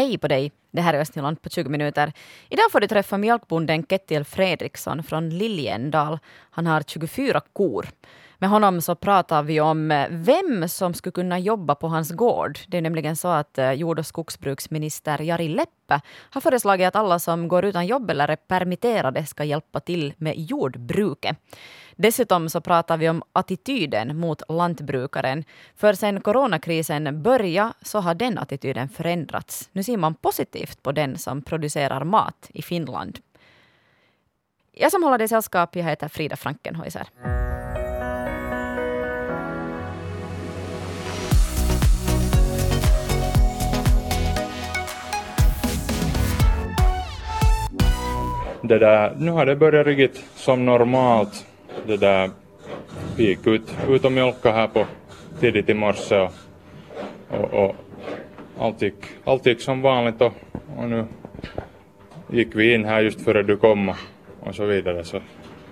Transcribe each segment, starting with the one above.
Hej på dig! Det här är Östnyland på 20 minuter. Idag får du träffa mjölkbonden Kettil Fredriksson från Liljendal. Han har 24 kor. Med honom så pratar vi om eh, vem som skulle kunna jobba på hans gård. Det är nämligen så att eh, jord och skogsbruksminister Jari Leppe har föreslagit att alla som går utan jobb eller är permitterade ska hjälpa till med jordbruket. Dessutom så pratar vi om attityden mot lantbrukaren. För sen coronakrisen började så har den attityden förändrats. Nu ser man positivt på den som producerar mat i Finland. Jag som håller dig sällskap, jag heter Frida Frankenhäuser. Det där, nu har det börjat riktigt som normalt. Det där, vi gick ut, ut och mjölka här på tidigt i morse och, och, och allt, gick, allt gick som vanligt och, och nu gick vi in här just före du kom och, så vidare. Så,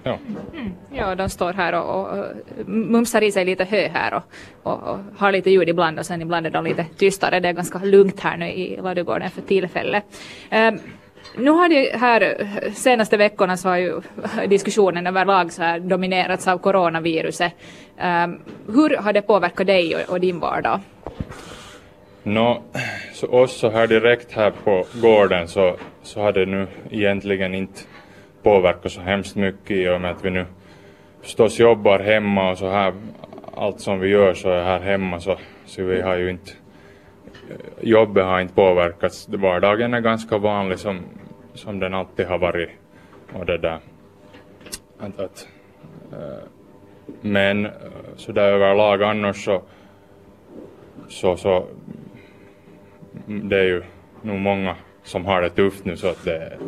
ja. Mm. ja, de står här och, och, och mumsar i sig lite hö här och, och, och, har lite ljud ibland och sen ibland är de lite tystare. Det är ganska lugnt här nu i ladugården för tillfället. Um, nu har det här senaste veckorna så har ju diskussionen överlag så här dominerats av coronaviruset. Um, hur har det påverkat dig och, och din vardag? Nå, så oss så här direkt här på gården så, så har det nu egentligen inte påverkat så hemskt mycket i och med att vi nu förstås jobbar hemma och så här allt som vi gör så är här hemma så, så vi har ju inte jobbet har inte påverkats. Vardagen är ganska vanlig som, som den alltid har varit. Och det där. Att, att, äh, eh, men eh, så där överlag annars så, så, så mm, det är ju nog många som har det tufft nu så att det,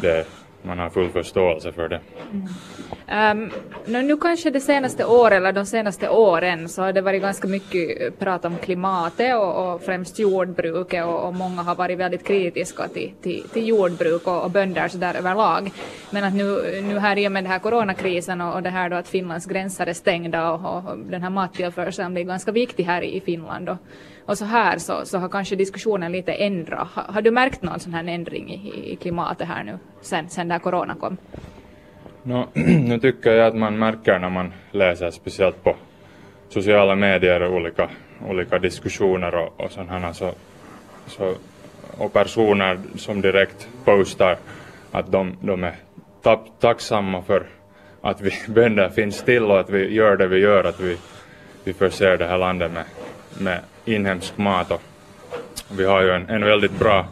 det man har full förståelse för det. Mm. Um, nu kanske det senaste året eller de senaste åren så har det varit ganska mycket prat om klimatet och, och främst jordbruket och, och, många har varit väldigt kritiska till, till, till jordbruk och, och bönder så där överlag. Men att nu, nu här i och med den här coronakrisen och, och det här då att Finlands gränser är stängda och, och den här mattillförseln blir ganska viktig här i Finland och, och så här så, så har kanske diskussionen lite ändrat. Har, har du märkt någon sån här ändring i, i klimatet här nu sen, sen där corona kom? No, nu tycker jag att man märker när man läser speciellt på sociala medier och olika, olika diskussioner och, och sådana så, så, och personer som direkt postar att de, de är tacksamma för att vi bönder finns till och att vi gör det vi gör, att vi, vi förser det här landet med, med inhemsk mat. Och vi har ju en, en väldigt bra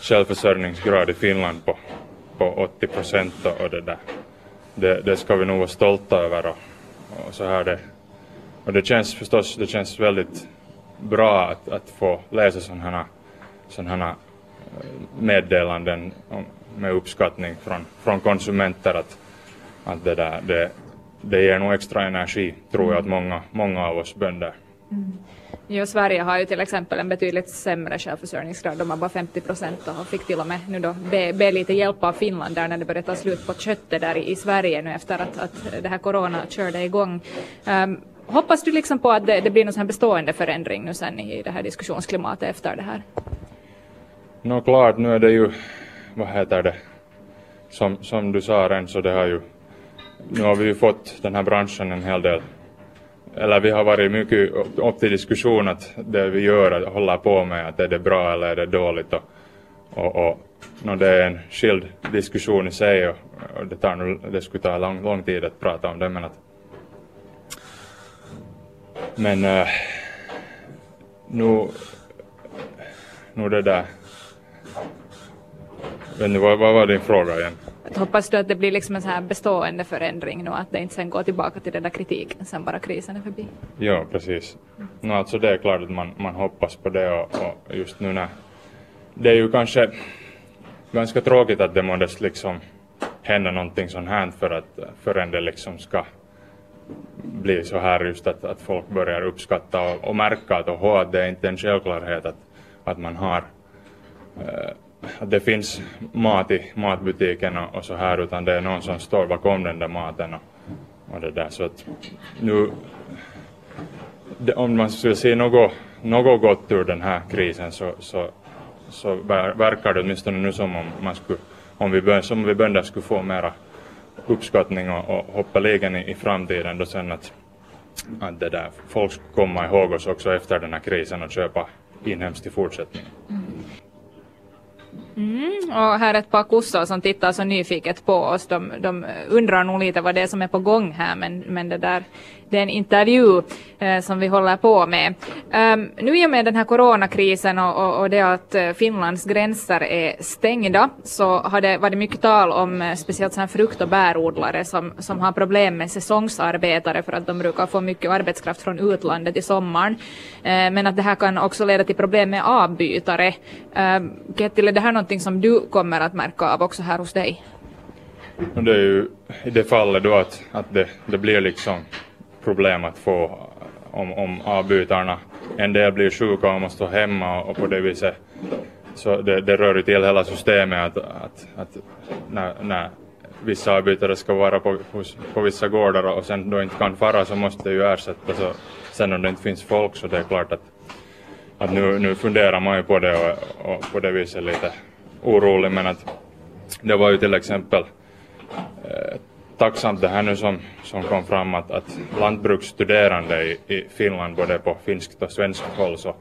självförsörjningsgrad i Finland på, på 80 procent och det där. Det, det ska vi nog vara stolta över och, och så här det. Och det känns förstås, det känns väldigt bra att, att få läsa sådana här, sådana här meddelanden med uppskattning från, från konsumenter att, att det, där, det, det ger nog extra energi tror jag att många, många av oss bönder. Mm. Jo, Sverige har ju till exempel en betydligt sämre självförsörjningsgrad. De har bara 50 procent och fick till och med nu då be, be lite hjälp av Finland där när det började ta slut på köttet där i, i Sverige nu efter att, att det här corona körde igång. Um, hoppas du liksom på att det, det blir någon sån bestående förändring nu sen i det här diskussionsklimatet efter det här? Nå no, klart, nu är det ju, vad heter det, som, som du sa redan så det har ju, nu har vi ju fått den här branschen en hel del eller vi har varit mycket upp till diskussion att det vi gör, och håller på med, att är det bra eller är det dåligt och, och, och no, det är en skild diskussion i sig och, och det, tar, det skulle ta lång, lång tid att prata om det men att men äh, nu, nu det där vet ni, vad, vad var din fråga igen? Hoppas du att det blir liksom en så här bestående förändring nu, att det inte sen går tillbaka till den där kritiken sen bara krisen är förbi? Ja, precis. No, alltså det är klart att man, man hoppas på det och, och just nu när det är ju kanske ganska tråkigt att det måste liksom hända någonting sånt här för att förrän det liksom ska bli så här just att, att folk börjar uppskatta och, och märka att, och att det är inte en självklarhet att, att man har äh, att det finns mat i matbutiken och, och, så här utan det är någon som står bakom den där maten och, och det där så att nu det, om man skulle se något, något gott ur den här krisen så, så, så verkar det åtminstone nu som om, man skulle, om vi, som vi bönder skulle få mera uppskattning och, och hoppeligen i, i framtiden då sen att, att det där, folk skulle komma ihåg oss också efter den här krisen och köpa inhemskt i fortsättningen. Mm. Mm, och här är ett par kossor som tittar så nyfiket på oss. De, de, undrar nog lite vad det är som är på gång här men, men det där det är en intervju eh, som vi håller på med. Um, nu i och med den här coronakrisen och, och, och det att eh, Finlands gränser är stängda så har det varit mycket tal om eh, speciellt frukt och bärodlare som, som har problem med säsongsarbetare för att de brukar få mycket arbetskraft från utlandet i sommaren. Eh, men att det här kan också leda till problem med avbytare. Eh, Kettil, är det här någonting som du kommer att märka av också här hos dig? Det är ju i det fallet då att, att det, det blir liksom problem att få om, om avbytarna. En del blir sjuka och måste stå hemma och på det viset så det, det rör ju till hela systemet att, att, att när, när vissa avbytare ska vara på, hos, på vissa gårdar och sen då inte kan fara så måste det ju ersättas och sen om det inte finns folk så det är klart att, att nu, nu funderar man ju på det och, och på det viset lite orolig men att det var ju till exempel eh, tacksamt det här nu som, som kom fram att, att lantbruksstuderande i, i Finland både på finskt och svenskt håll så,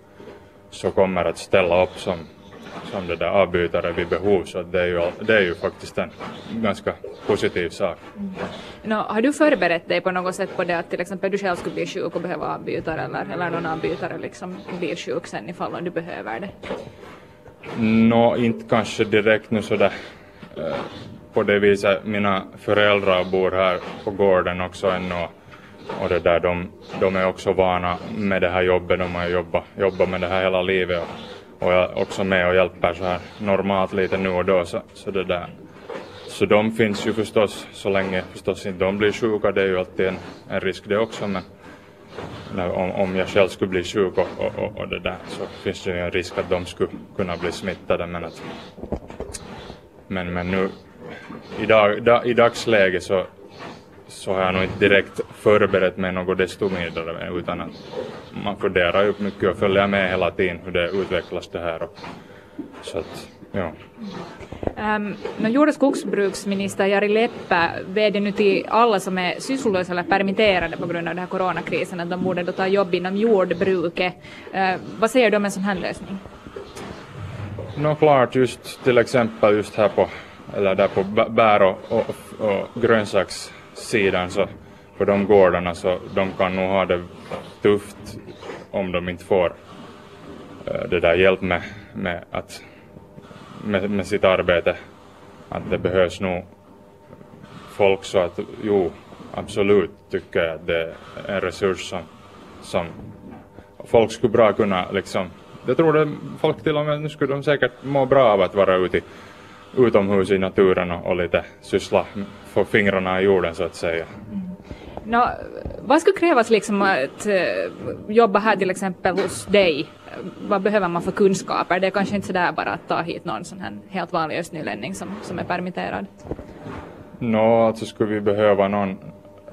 så kommer att ställa upp som, som det där avbytare vid behov så det är, ju, det är ju faktiskt en ganska positiv sak. Mm. No, har du förberett dig på något sätt på det att till exempel du själv skulle bli sjuk och behöva avbytare eller, eller någon avbytare liksom blir sjuk sen ifall du behöver det? Nå, no, inte kanske direkt nu sådär eh, på det viset. Mina föräldrar bor här på gården också ännu. Och det där, de, de är också vana med det här jobbet, de har jobbat, jobbat med det här hela livet. Och, och jag är också med och hjälper så här normalt lite nu och då. Så, så det där. Så de finns ju förstås så länge förstås inte de blir sjuka, det är ju alltid en, en risk det också. Men om, om jag själv skulle bli sjuk och, och, och, det där så finns det ju en risk att de skulle kunna bli smittade. Men att men, men nu i, dag, da, i dagsläget så, så har jag nog inte direkt förberett mig något desto mindre utan att man funderar ju mycket och följer med hela tiden hur det utvecklas det här. Och, så att, ja. Um, jord och skogsbruksminister Jari Leppä vädjar nu till alla som är sysslolösa eller permitterade på grund av den här coronakrisen att de borde då ta jobb inom jordbruket. Uh, vad säger du om en sån här lösning? Nå klart, just till exempel just här på eller där på bär och, och, och grönsakssidan så för de gårdarna så de kan nog ha det tufft om de inte får eh, det där hjälp med, med, att, med, med sitt arbete. Att det behövs nog folk så att jo, absolut tycker jag att det är en resurs som, som folk skulle bra kunna liksom, jag tror att folk till och med, nu skulle de säkert må bra av att vara ute utomhus i naturen och, lite syssla, få fingrarna i jorden så att säga. No, vad skulle krävas liksom att uh, jobba här till exempel hos dig? Vad behöver man för kunskaper? Det är kanske inte sådär bara att ta hit någon sån här helt vanlig östnylänning som, som är permitterad. Nå, no, alltså skulle vi behöva någon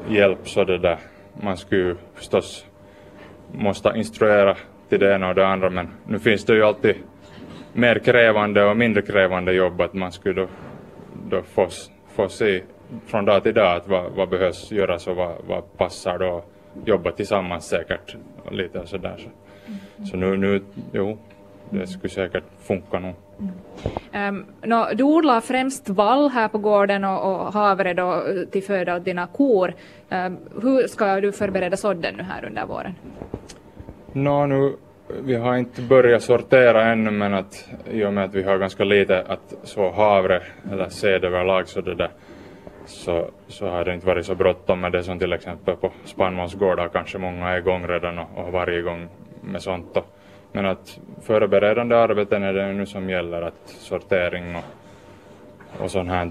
hjälp så det där, man skulle förstås måste instruera till det ena och det andra men nu finns det ju alltid mer krävande och mindre krävande jobb att man skulle då, då få, få se från dag till dag att vad, vad behövs göras och vad, vad passar då jobba tillsammans säkert och lite sådär. Så, mm. så nu, nu, jo, det skulle säkert funka nog. Mm. Um, no, du odlar främst vall här på gården och, och havre då till föda åt dina kor. Um, hur ska du förbereda sådden nu här under våren? No, nu vi har inte börjat sortera ännu men att i och med att vi har ganska lite att så havre eller säd överlag så det där så, så har det inte varit så bråttom med det som till exempel på spannmålsgårdar kanske många är igång redan och, och varje gång med sånt och, men att förberedande arbeten är det nu som gäller att sortering och, och sånt här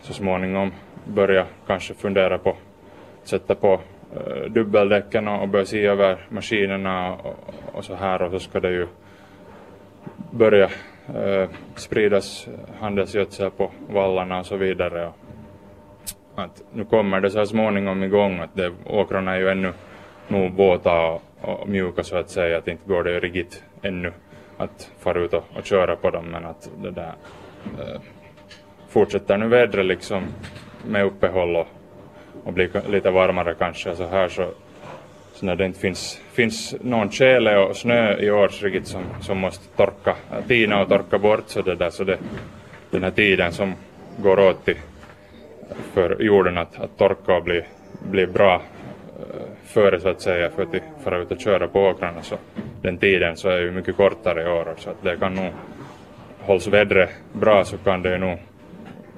så småningom börja kanske fundera på sätta på Eh, dubbeldäcken och börja se över maskinerna och, och, så här och så ska det ju börja eh, spridas handelsgödsel på vallarna och så vidare. Och att nu kommer det så här småningom igång att det, åkrarna är ju ännu nog våta och, och mjuka så att säga att inte går det riktigt ännu att fara ut och, och köra på dem men att det där eh, fortsätter nu vädret liksom med uppehåll och, och blir lite varmare kanske. Så här så, så när det inte finns, finns någon tjäle och snö i år riktigt som, som måste torka, tina och torka bort så det där så det, den här tiden som går åt till, för jorden att, att torka och bli, bli bra eh, före så att säga för att fara ut och köra på åkrarna så den tiden så är ju mycket kortare i år så att det kan nog hålls vädret bra så kan det ju nog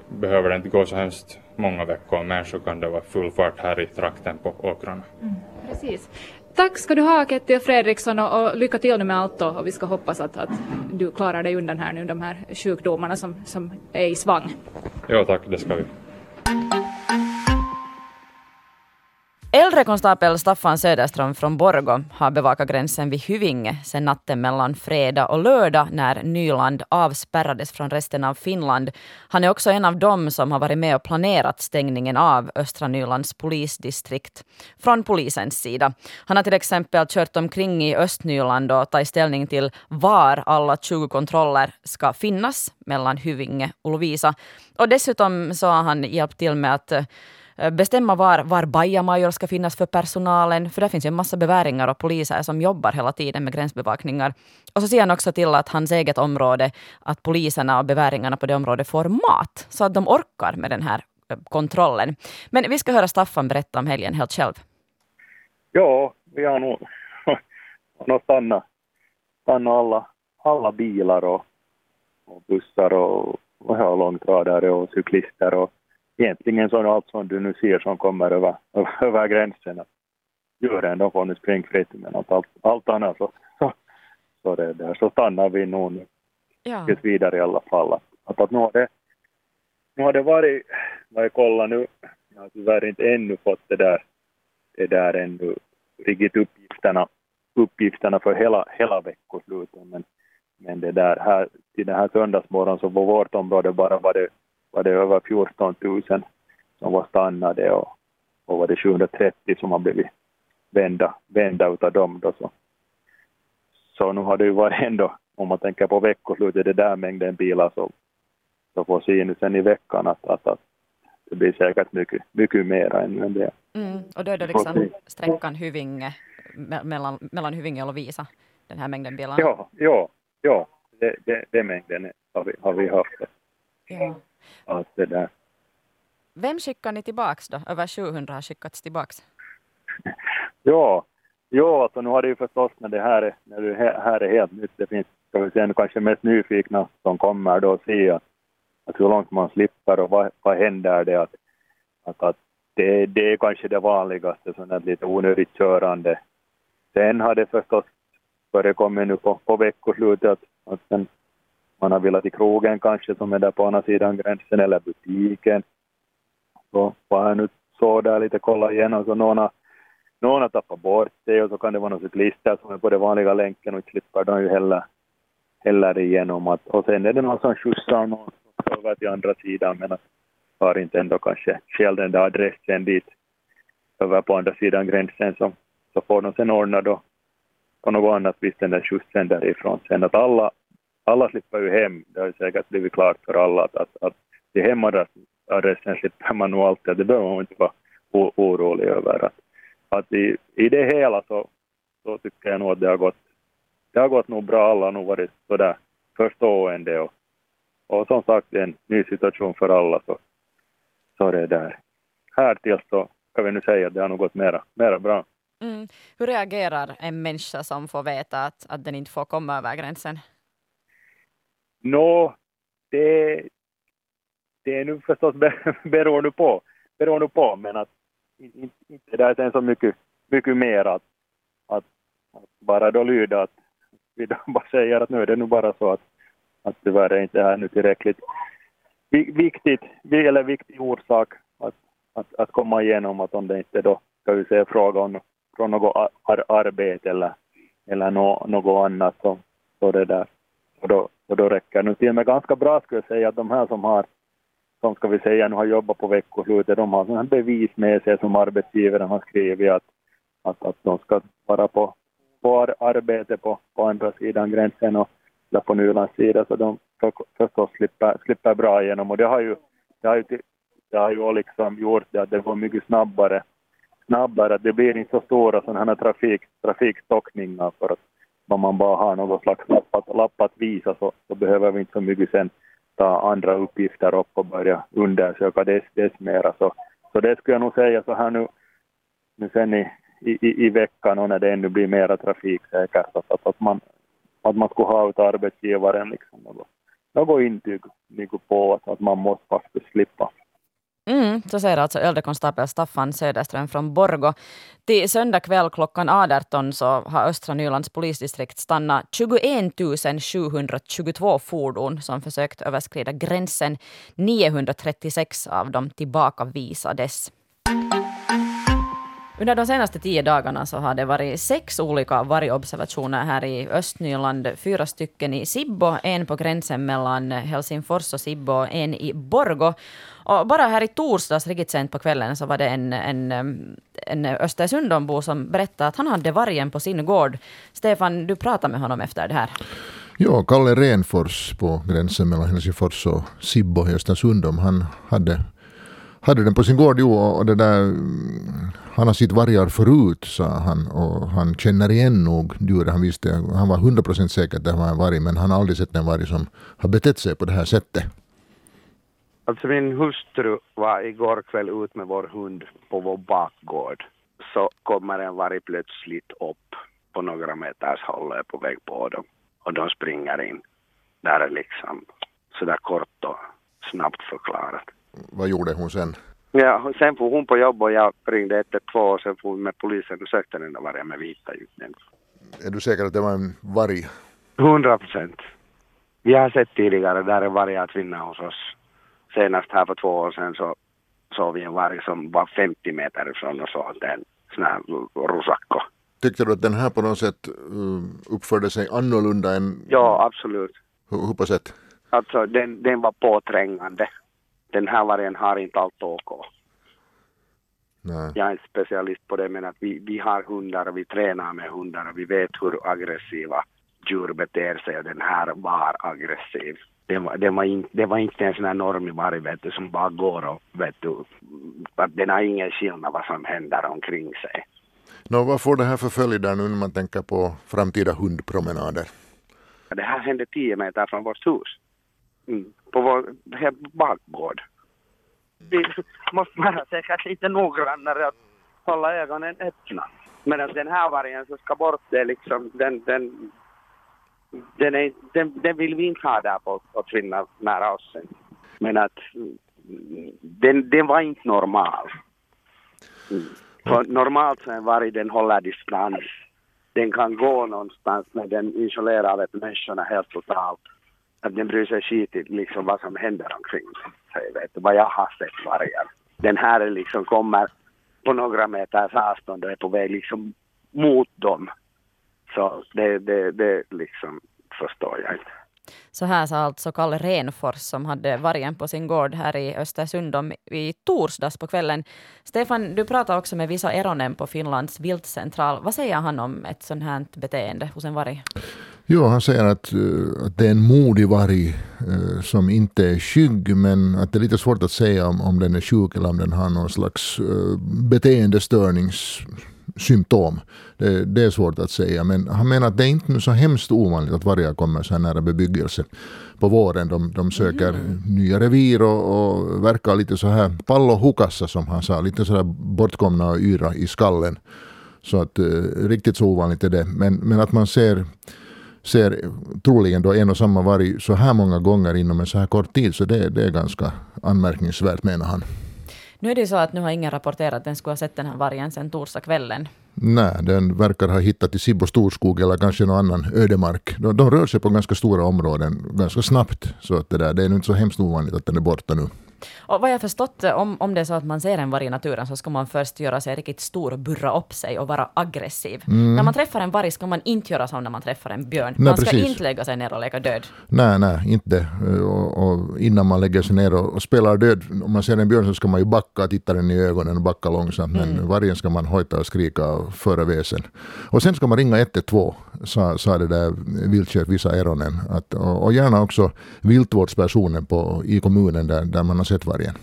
behöver det inte gå så hemskt många veckor mer så kan det vara full fart här i trakten på åkrarna. Mm, precis. Tack ska du ha Ketty och Fredriksson och, och lycka till nu med allt och, och vi ska hoppas att, att, du klarar dig undan här nu de här sjukdomarna som, som är i svang. Ja tack, det ska vi. Äldre konstapel Staffan Söderström från Borgo har bevakat gränsen vid Hyvinge sedan natten mellan fredag och lördag när Nyland avspärrades från resten av Finland. Han är också en av dem som har varit med och planerat stängningen av östra Nylands polisdistrikt från polisens sida. Han har till exempel kört omkring i Östnyland och tagit ställning till var alla 20 kontroller ska finnas mellan Hyvinge och Lovisa. Och dessutom så har han hjälpt till med att eh, Eh, bestämma var, var bajamajor ska finnas för personalen, för där finns ju en massa beväringar och poliser som jobbar hela tiden med gränsbevakningar. Och så ser han också till att hans eget område, att poliserna och beväringarna på det området får mat, så att de orkar med den här eh, kontrollen. Men vi ska höra Staffan berätta om helgen helt själv. Ja, vi har nog, nog stannat, stannat alla, alla bilar och, och bussar och, och långtradare och cyklister och egentligen så allt som du nu ser som kommer över, över gränsen. Att djuren de får nu springa fritt men allt, allt annat så, så, så, det där, så stannar vi nog nu ja. tills vidare i alla fall. Att, att nu, har det, nu har det varit, vad jag kollar nu, jag har tyvärr inte ännu fått det där, det där ännu riktigt uppgifterna, uppgifterna för hela, hela veckoslutet men, men det där här, till den här söndagsmorgonen så på vårt område bara var det var det över 14 000 som var stannade och, och var det 730 som har blivit vända, vända utav dem då så. Så nu har det ju varit ändå, om man tänker på veckoslutet, det där mängden bilar så, så får se nu sen i veckan att, att, att det blir säkert mycket, mycket mera än det. Mm, och då är det liksom sträckan Hyvinge, mellan, mellan Hyvinge och Lovisa, den här mängden bilar? Ja, ja, ja, det, det, det mängden har vi, har vi haft. Ja allt det där. Vem skickar ni tillbaks då? Över 700 har skickats tillbaks. ja, ja alltså nu har det ju förstås när det här är, när det här är helt nytt, det finns ska vi säga, kanske mest nyfikna som kommer då och se att, att hur långt man slipper och vad, vad händer det att, att, att det, det är kanske det vanligaste, där lite onödigt körande. Sen har det förstås förekommit nu på, på veckoslutet att, att sen man har velat till krogen kanske som är där på andra sidan gränsen eller butiken. Så var jag nu så där lite kolla igenom så någon har, någon har tappat bort det och så kan det vara några cyklister som är på den vanliga länken och inte slipper de ju heller, heller igenom. Att, och sen är det någon som skjutsar någon över till andra sidan men har inte ändå kanske själv den där adressen dit över på andra sidan gränsen så, så får de sen ordna då på något annat vis den där skjutsen därifrån sen. Att alla, alla slipper ju hem, det har säkert blivit klart för alla att, att, att till hemadressen slipper man nog alltid, det behöver man inte vara orolig över. Att, att i, i det hela så, så tycker jag nog att det har gått, det har gått nog bra, alla har nog varit sådär förstående och, och som sagt det är en ny situation för alla så, så det är där. Härtill så kan vi nu säga att det har nog gått mera, mera bra. Mm. Hur reagerar en människa som får veta att, att den inte får komma över gränsen? Nå, det, det är nu förstås beroende på, beroende på men att inte, inte det är sen så mycket, mycket mer att, att, att bara då lyda att vi då bara säger att nu är det nu bara så att, att tyvärr är inte här nu tillräckligt viktigt, eller viktig orsak att, att, att komma igenom att om det inte då ska vi säga fråga om från något ar arbete eller, eller no, något annat så, så det där. Och då, och då räcker det till och med ganska bra skulle jag säga att de här som har, som ska vi säga nu har jobbat på veckoslutet, de har sådana bevis med sig som arbetsgivaren har skrivit att, att, att de ska vara på, på arbete på, på andra sidan gränsen och där på Nylands sida så de för, förstås slipper, slipper bra igenom och det har ju, det har ju, det har ju liksom gjort det att det går mycket snabbare snabbare. Det blir inte så stora sådana här trafik, trafikstockningar för att om man bara har något slags lapp att, lapp att visa så, så behöver vi inte så mycket sen ta andra uppgifter upp och börja undersöka dess, dess mera. Så, så det skulle jag nog säga så här nu, nu sen i, i, i veckan och när det ännu blir mera trafiksäkert att, att, man, att man skulle ha ut arbetsgivaren liksom något, något intyg på att, att man måste faktiskt slippa Mm, så säger alltså överkonstapel Staffan Söderström från Borgo. Till söndag kväll klockan 18 så har östra Nylands polisdistrikt stannat 21 722 fordon som försökt överskrida gränsen. 936 av dem tillbakavisades. Under de senaste tio dagarna så har det varit sex olika vargobservationer här i Östnyland. Fyra stycken i Sibbo, en på gränsen mellan Helsingfors och Sibbo och en i Borgo. Och bara här i torsdags, riktigt sent på kvällen, så var det en, en, en Östersundombo som berättade att han hade vargen på sin gård. Stefan, du pratade med honom efter det här. Ja, Kalle Renfors på gränsen mellan Helsingfors och Sibbo i Östersundom, han hade hade den på sin gård, jo, och det där, mm, han har sett vargar förut, sa han, och han känner igen nog djuret. Han visste, han var hundra procent säker att det var en varg, men han har aldrig sett en varg som har betett sig på det här sättet. Alltså min hustru var igår kväll ut med vår hund på vår bakgård. Så kommer en varg plötsligt upp på några meters håll och är på väg på dem. Och de springer in. Där är liksom sådär kort och snabbt förklarat. Vad gjorde hon sen? Ja, sen får hon på jobb och jag ringde 112 och sen får vi med polisen och sökte den där vargen med vita ljuden. Är du säker att det var en varg? 100 procent. Vi har sett tidigare där en varg att vinna hos oss. Senast här för två år sedan så såg vi en varg som var 50 meter ifrån och såg en sån här rosakko. Tyckte du att den här på något sätt uh, uppförde sig annorlunda än... Ja, absolut. Hur, hur på sätt? Alltså den, den var påträngande den här vargen har inte allt OK. Nej. Jag är inte specialist på det men att vi, vi har hundar och vi tränar med hundar och vi vet hur aggressiva djur beter sig och den här var aggressiv. Den var, den var, in, det var inte en sån här normig varg vet du, som bara går och vet du, den har ingen skillnad vad som händer omkring sig. Nå, vad får det här för följder nu när man tänker på framtida hundpromenader? Det här hände tio meter från vårt hus. Mm på vår bakgård. Vi måste vara säkert lite noggrannare att hålla ögonen öppna. Men den här vargen som ska bort, det liksom, den, den, den, är, den, den vill vi inte ha där på att finna nära oss. Men att den, den var inte normal. För normalt så en varg den håller distans. Den kan gå någonstans men den isolerar människorna helt totalt att den bryr sig skit i liksom vad som händer omkring sig. Vet du, vad jag har sett vargar. Den här liksom kommer på några meters avstånd och är på väg liksom mot dem. Så det, det, det liksom förstår jag inte. Så här sa alltså Kalle Renfors som hade vargen på sin gård här i Östersund i torsdags på kvällen. Stefan, du pratade också med Visa Eronen på Finlands viltcentral. Vad säger han om ett sånt här beteende hos en varg? Jo, han säger att, eh, att det är en modig varg uh, som inte är skygg men att det är lite svårt att säga om, om den är sjuk eller om den har någon slags uh, beteendestörningssymptom. Det, det, är svårt att säga men han menar att det är inte så hemskt ovanligt att vargar kommer så här nära bebyggelse på våren. De, de söker mm. nya revir och, och verkar lite så här pallohukassa som han sa, lite så här bortkomna och yra i skallen. Så att riktigt så ovanligt är det. Men, men att man ser ser troligen då en och samma varg så här många gånger inom en så här kort tid. Så det, det är ganska anmärkningsvärt menar han. Nu är det ju så att nu har ingen rapporterat att den skulle ha sett den här vargen sedan torsdagskvällen. Nej, den verkar ha hittat i Sibbo storskog eller kanske någon annan ödemark. De, de rör sig på ganska stora områden ganska snabbt. Så att det, där, det är inte så hemskt ovanligt att den är borta nu. Och vad jag förstått, om, om det är så att man ser en varg i naturen så ska man först göra sig riktigt stor burra upp sig och vara aggressiv. Mm. När man träffar en varg ska man inte göra som när man träffar en björn. Nej, man ska precis. inte lägga sig ner och leka död. Nej, nej, inte. Och, och innan man lägger sig ner och, och spelar död, om man ser en björn så ska man ju backa, titta den i ögonen och backa långsamt. Men vargen ska man hojta och skrika och föra väsen. Och sen ska man ringa 112, sa, sa det där viltkött Visa Eronen. Att, och, och gärna också viltvårdspersonen på, i kommunen där, där man har sett vargen.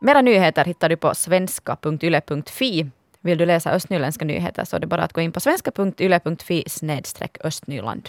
Mera nyheter hittar du på svenska.yle.fi. Vill du läsa östnyländska nyheter så är det bara att gå in på svenska.yle.fi snedstreck östnyland.